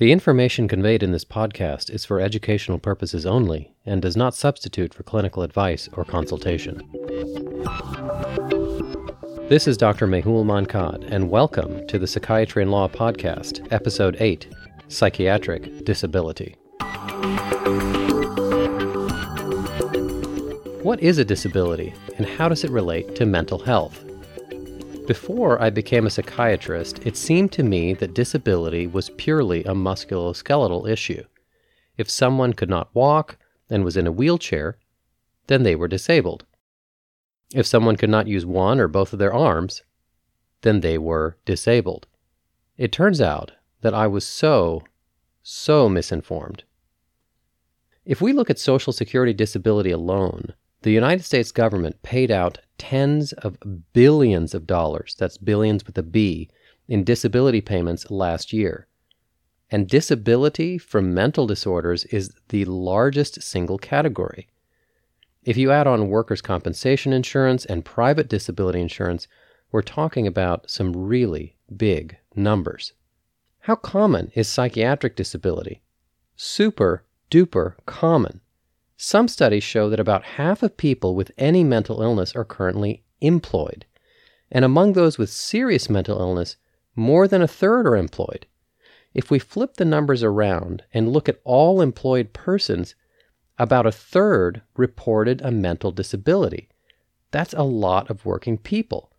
The information conveyed in this podcast is for educational purposes only and does not substitute for clinical advice or consultation. This is Dr. Mehul Mankad, and welcome to the Psychiatry and Law Podcast, Episode 8 Psychiatric Disability. What is a disability, and how does it relate to mental health? Before I became a psychiatrist, it seemed to me that disability was purely a musculoskeletal issue. If someone could not walk and was in a wheelchair, then they were disabled. If someone could not use one or both of their arms, then they were disabled. It turns out that I was so, so misinformed. If we look at Social Security disability alone, the United States government paid out tens of billions of dollars, that's billions with a B, in disability payments last year. And disability from mental disorders is the largest single category. If you add on workers' compensation insurance and private disability insurance, we're talking about some really big numbers. How common is psychiatric disability? Super duper common. Some studies show that about half of people with any mental illness are currently employed. And among those with serious mental illness, more than a third are employed. If we flip the numbers around and look at all employed persons, about a third reported a mental disability. That's a lot of working people.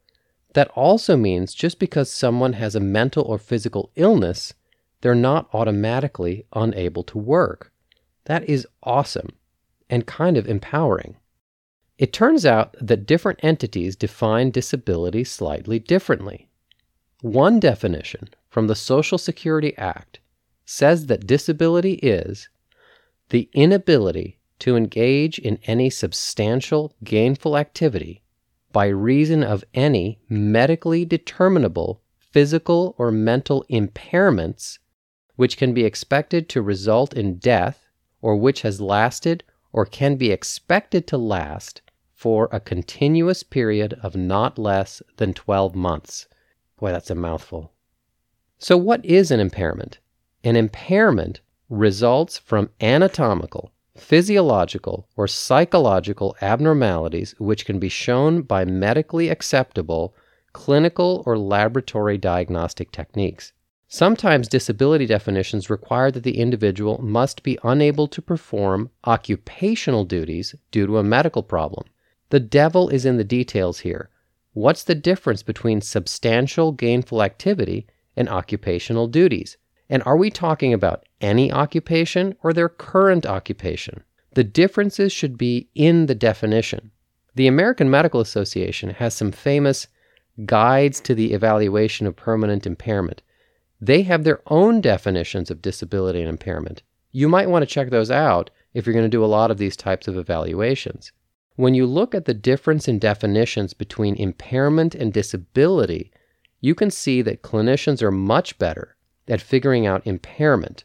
That also means just because someone has a mental or physical illness, they're not automatically unable to work. That is awesome and kind of empowering. It turns out that different entities define disability slightly differently. One definition from the Social Security Act says that disability is the inability to engage in any substantial gainful activity by reason of any medically determinable physical or mental impairments which can be expected to result in death or which has lasted or can be expected to last for a continuous period of not less than 12 months. Boy, that's a mouthful. So, what is an impairment? An impairment results from anatomical, physiological, or psychological abnormalities which can be shown by medically acceptable clinical or laboratory diagnostic techniques. Sometimes disability definitions require that the individual must be unable to perform occupational duties due to a medical problem. The devil is in the details here. What's the difference between substantial gainful activity and occupational duties? And are we talking about any occupation or their current occupation? The differences should be in the definition. The American Medical Association has some famous guides to the evaluation of permanent impairment. They have their own definitions of disability and impairment. You might want to check those out if you're going to do a lot of these types of evaluations. When you look at the difference in definitions between impairment and disability, you can see that clinicians are much better at figuring out impairment.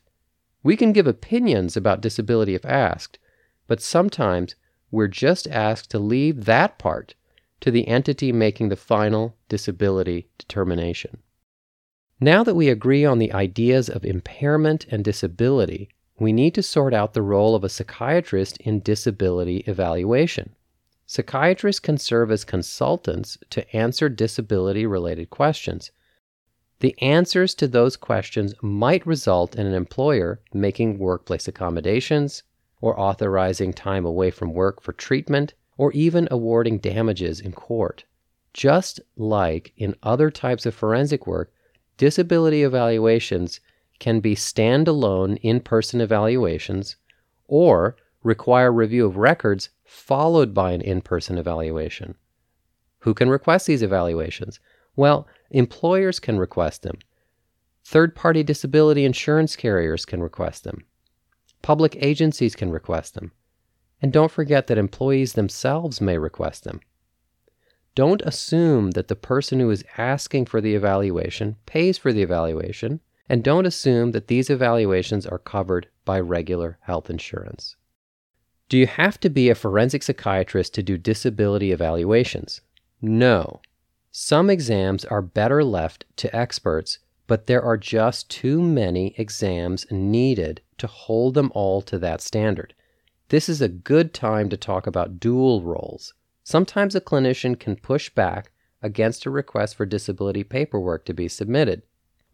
We can give opinions about disability if asked, but sometimes we're just asked to leave that part to the entity making the final disability determination. Now that we agree on the ideas of impairment and disability, we need to sort out the role of a psychiatrist in disability evaluation. Psychiatrists can serve as consultants to answer disability related questions. The answers to those questions might result in an employer making workplace accommodations, or authorizing time away from work for treatment, or even awarding damages in court. Just like in other types of forensic work, disability evaluations can be standalone in person evaluations or require review of records followed by an in person evaluation. Who can request these evaluations? Well, employers can request them. Third party disability insurance carriers can request them. Public agencies can request them. And don't forget that employees themselves may request them. Don't assume that the person who is asking for the evaluation pays for the evaluation, and don't assume that these evaluations are covered by regular health insurance. Do you have to be a forensic psychiatrist to do disability evaluations? No. Some exams are better left to experts, but there are just too many exams needed to hold them all to that standard. This is a good time to talk about dual roles. Sometimes a clinician can push back against a request for disability paperwork to be submitted.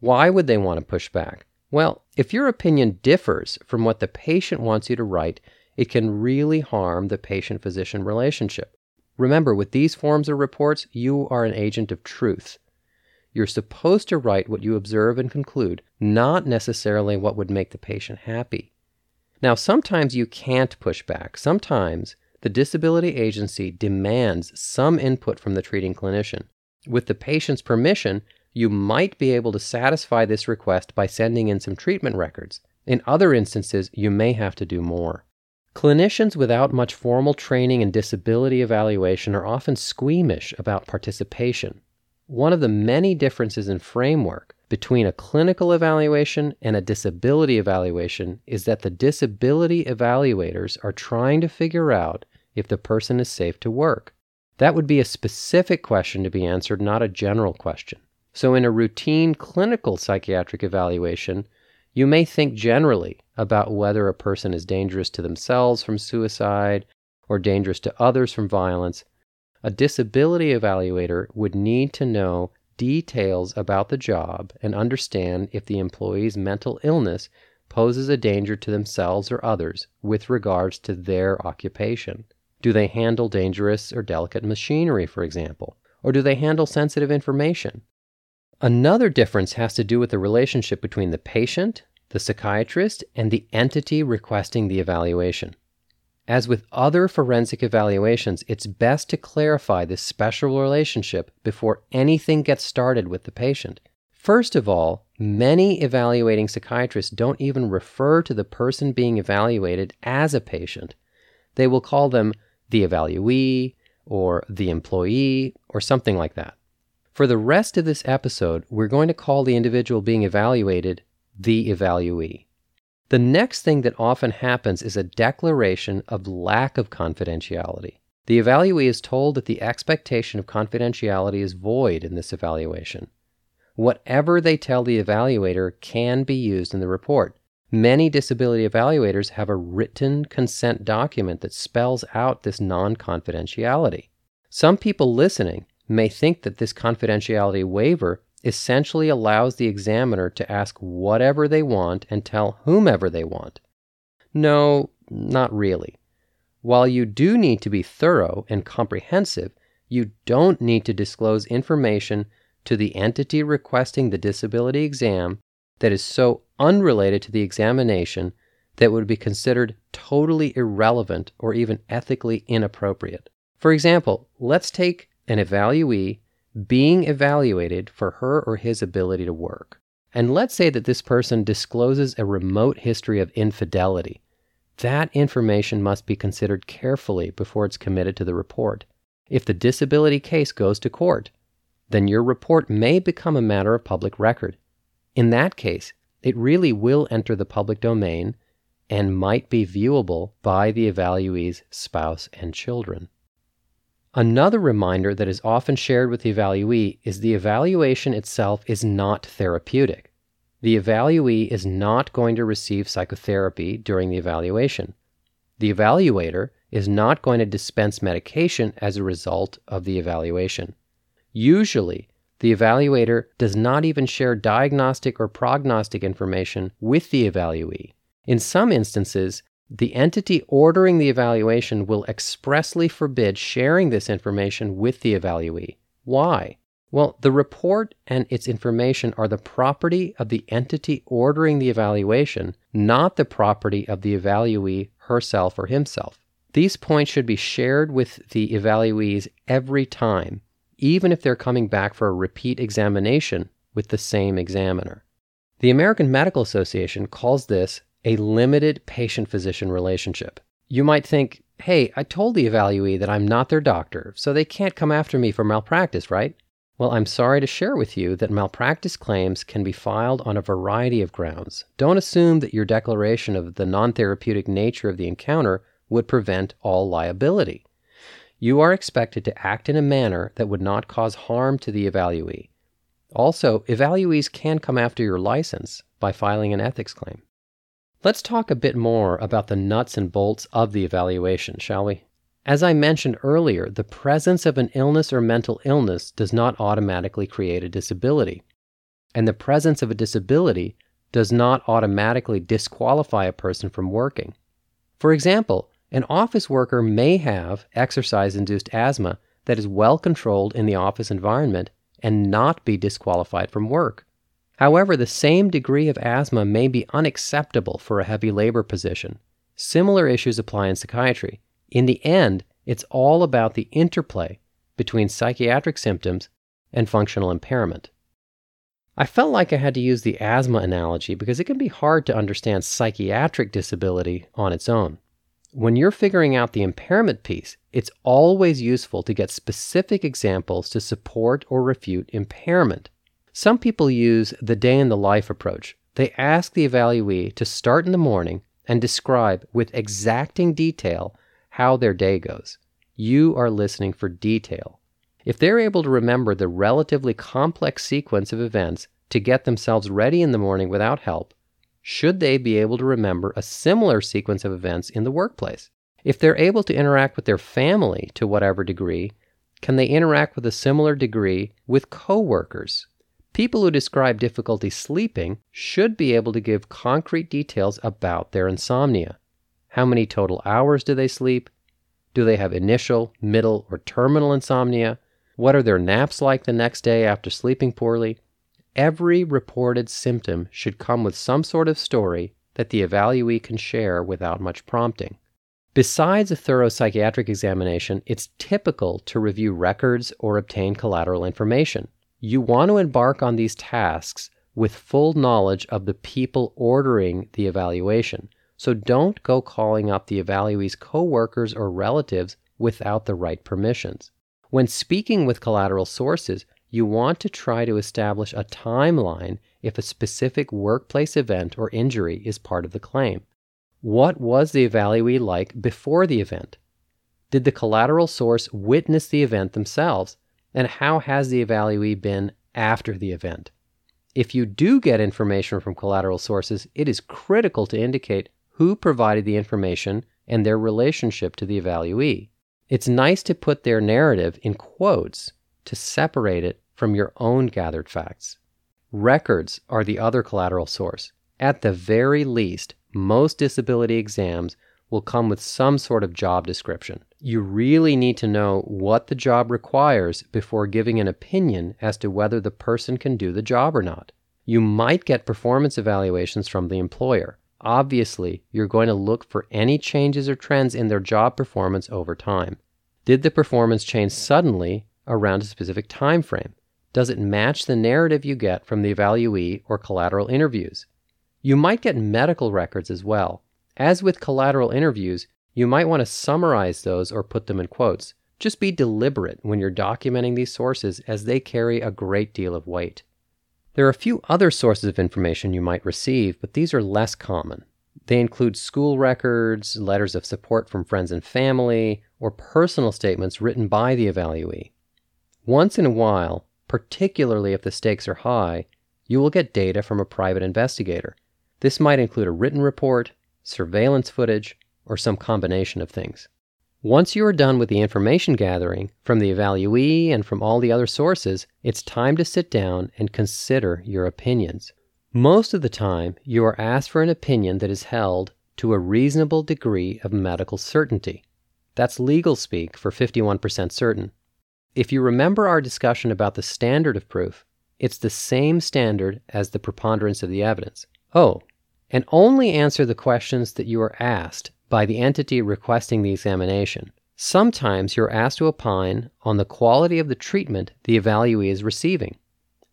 Why would they want to push back? Well, if your opinion differs from what the patient wants you to write, it can really harm the patient physician relationship. Remember, with these forms of reports, you are an agent of truth. You're supposed to write what you observe and conclude, not necessarily what would make the patient happy. Now, sometimes you can't push back. Sometimes the disability agency demands some input from the treating clinician. With the patient's permission, you might be able to satisfy this request by sending in some treatment records. In other instances, you may have to do more. Clinicians without much formal training in disability evaluation are often squeamish about participation. One of the many differences in framework between a clinical evaluation and a disability evaluation is that the disability evaluators are trying to figure out if the person is safe to work. That would be a specific question to be answered, not a general question. So, in a routine clinical psychiatric evaluation, you may think generally about whether a person is dangerous to themselves from suicide or dangerous to others from violence, a disability evaluator would need to know details about the job and understand if the employee's mental illness poses a danger to themselves or others with regards to their occupation. Do they handle dangerous or delicate machinery, for example? Or do they handle sensitive information? Another difference has to do with the relationship between the patient, the psychiatrist, and the entity requesting the evaluation. As with other forensic evaluations, it's best to clarify this special relationship before anything gets started with the patient. First of all, many evaluating psychiatrists don't even refer to the person being evaluated as a patient. They will call them the evaluee or the employee or something like that. For the rest of this episode, we're going to call the individual being evaluated the evaluee. The next thing that often happens is a declaration of lack of confidentiality. The evaluee is told that the expectation of confidentiality is void in this evaluation. Whatever they tell the evaluator can be used in the report. Many disability evaluators have a written consent document that spells out this non confidentiality. Some people listening may think that this confidentiality waiver essentially allows the examiner to ask whatever they want and tell whomever they want. No, not really. While you do need to be thorough and comprehensive, you don't need to disclose information to the entity requesting the disability exam that is so unrelated to the examination that would be considered totally irrelevant or even ethically inappropriate. For example, let's take an evaluee being evaluated for her or his ability to work. And let's say that this person discloses a remote history of infidelity. That information must be considered carefully before it's committed to the report. If the disability case goes to court, then your report may become a matter of public record. In that case, it really will enter the public domain and might be viewable by the evaluee's spouse and children. Another reminder that is often shared with the evaluee is the evaluation itself is not therapeutic. The evaluee is not going to receive psychotherapy during the evaluation. The evaluator is not going to dispense medication as a result of the evaluation. Usually, the evaluator does not even share diagnostic or prognostic information with the evaluee. In some instances, the entity ordering the evaluation will expressly forbid sharing this information with the evaluee. Why? Well, the report and its information are the property of the entity ordering the evaluation, not the property of the evaluee herself or himself. These points should be shared with the evaluees every time, even if they're coming back for a repeat examination with the same examiner. The American Medical Association calls this a limited patient physician relationship. You might think, hey, I told the evaluee that I'm not their doctor, so they can't come after me for malpractice, right? Well, I'm sorry to share with you that malpractice claims can be filed on a variety of grounds. Don't assume that your declaration of the non therapeutic nature of the encounter would prevent all liability. You are expected to act in a manner that would not cause harm to the evaluee. Also, evaluees can come after your license by filing an ethics claim. Let's talk a bit more about the nuts and bolts of the evaluation, shall we? As I mentioned earlier, the presence of an illness or mental illness does not automatically create a disability. And the presence of a disability does not automatically disqualify a person from working. For example, an office worker may have exercise induced asthma that is well controlled in the office environment and not be disqualified from work. However, the same degree of asthma may be unacceptable for a heavy labor position. Similar issues apply in psychiatry. In the end, it's all about the interplay between psychiatric symptoms and functional impairment. I felt like I had to use the asthma analogy because it can be hard to understand psychiatric disability on its own. When you're figuring out the impairment piece, it's always useful to get specific examples to support or refute impairment. Some people use the day in the life approach. They ask the evaluee to start in the morning and describe with exacting detail how their day goes. You are listening for detail. If they're able to remember the relatively complex sequence of events to get themselves ready in the morning without help, should they be able to remember a similar sequence of events in the workplace? If they're able to interact with their family to whatever degree, can they interact with a similar degree with coworkers? People who describe difficulty sleeping should be able to give concrete details about their insomnia. How many total hours do they sleep? Do they have initial, middle, or terminal insomnia? What are their naps like the next day after sleeping poorly? Every reported symptom should come with some sort of story that the evaluee can share without much prompting. Besides a thorough psychiatric examination, it's typical to review records or obtain collateral information. You want to embark on these tasks with full knowledge of the people ordering the evaluation. So don't go calling up the evaluee's coworkers or relatives without the right permissions. When speaking with collateral sources, you want to try to establish a timeline if a specific workplace event or injury is part of the claim. What was the evaluee like before the event? Did the collateral source witness the event themselves? And how has the evaluee been after the event? If you do get information from collateral sources, it is critical to indicate who provided the information and their relationship to the evaluee. It's nice to put their narrative in quotes to separate it from your own gathered facts. Records are the other collateral source. At the very least, most disability exams will come with some sort of job description. You really need to know what the job requires before giving an opinion as to whether the person can do the job or not. You might get performance evaluations from the employer. Obviously, you're going to look for any changes or trends in their job performance over time. Did the performance change suddenly around a specific time frame? Does it match the narrative you get from the evaluee or collateral interviews? You might get medical records as well. As with collateral interviews, you might want to summarize those or put them in quotes. Just be deliberate when you're documenting these sources as they carry a great deal of weight. There are a few other sources of information you might receive, but these are less common. They include school records, letters of support from friends and family, or personal statements written by the evaluee. Once in a while, particularly if the stakes are high, you will get data from a private investigator. This might include a written report, surveillance footage, or some combination of things. Once you are done with the information gathering from the evaluee and from all the other sources, it's time to sit down and consider your opinions. Most of the time, you are asked for an opinion that is held to a reasonable degree of medical certainty. That's legal speak for 51% certain. If you remember our discussion about the standard of proof, it's the same standard as the preponderance of the evidence. Oh, and only answer the questions that you are asked by the entity requesting the examination. Sometimes you're asked to opine on the quality of the treatment the evaluee is receiving.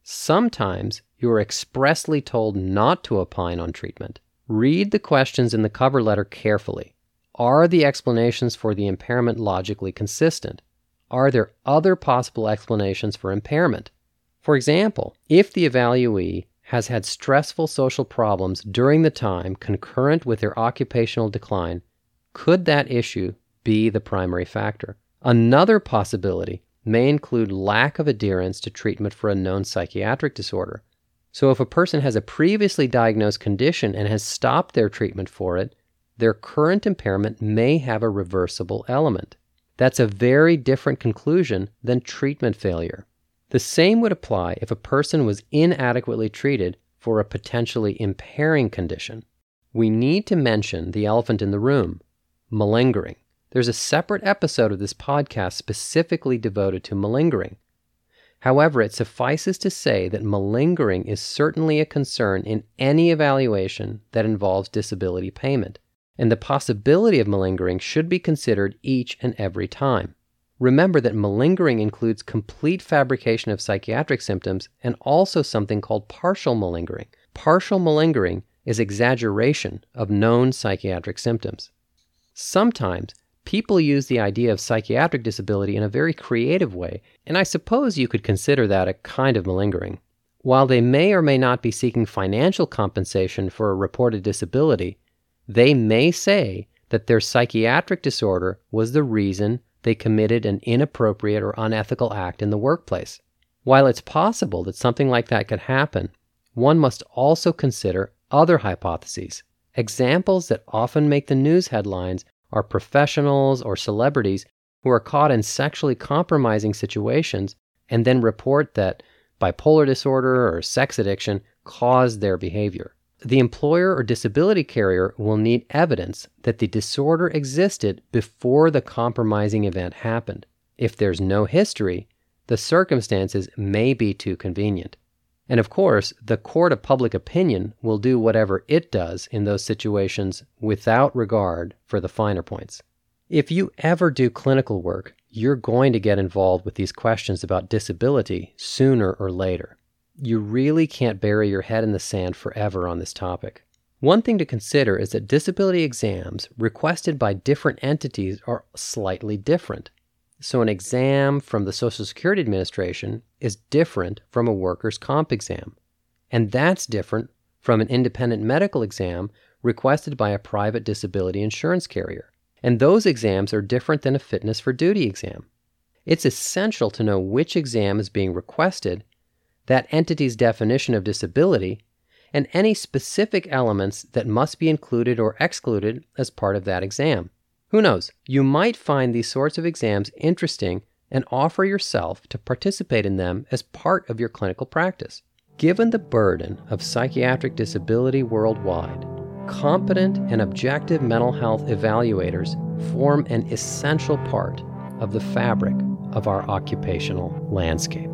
Sometimes you are expressly told not to opine on treatment. Read the questions in the cover letter carefully. Are the explanations for the impairment logically consistent? Are there other possible explanations for impairment? For example, if the evaluee has had stressful social problems during the time concurrent with their occupational decline, could that issue be the primary factor? Another possibility may include lack of adherence to treatment for a known psychiatric disorder. So, if a person has a previously diagnosed condition and has stopped their treatment for it, their current impairment may have a reversible element. That's a very different conclusion than treatment failure. The same would apply if a person was inadequately treated for a potentially impairing condition. We need to mention the elephant in the room malingering. There's a separate episode of this podcast specifically devoted to malingering. However, it suffices to say that malingering is certainly a concern in any evaluation that involves disability payment, and the possibility of malingering should be considered each and every time. Remember that malingering includes complete fabrication of psychiatric symptoms and also something called partial malingering. Partial malingering is exaggeration of known psychiatric symptoms. Sometimes people use the idea of psychiatric disability in a very creative way, and I suppose you could consider that a kind of malingering. While they may or may not be seeking financial compensation for a reported disability, they may say that their psychiatric disorder was the reason they committed an inappropriate or unethical act in the workplace. While it's possible that something like that could happen, one must also consider other hypotheses. Examples that often make the news headlines are professionals or celebrities who are caught in sexually compromising situations and then report that bipolar disorder or sex addiction caused their behavior. The employer or disability carrier will need evidence that the disorder existed before the compromising event happened. If there's no history, the circumstances may be too convenient. And of course, the court of public opinion will do whatever it does in those situations without regard for the finer points. If you ever do clinical work, you're going to get involved with these questions about disability sooner or later you really can't bury your head in the sand forever on this topic. One thing to consider is that disability exams requested by different entities are slightly different. So, an exam from the Social Security Administration is different from a workers' comp exam. And that's different from an independent medical exam requested by a private disability insurance carrier. And those exams are different than a fitness for duty exam. It's essential to know which exam is being requested that entity's definition of disability, and any specific elements that must be included or excluded as part of that exam. Who knows? You might find these sorts of exams interesting and offer yourself to participate in them as part of your clinical practice. Given the burden of psychiatric disability worldwide, competent and objective mental health evaluators form an essential part of the fabric of our occupational landscape.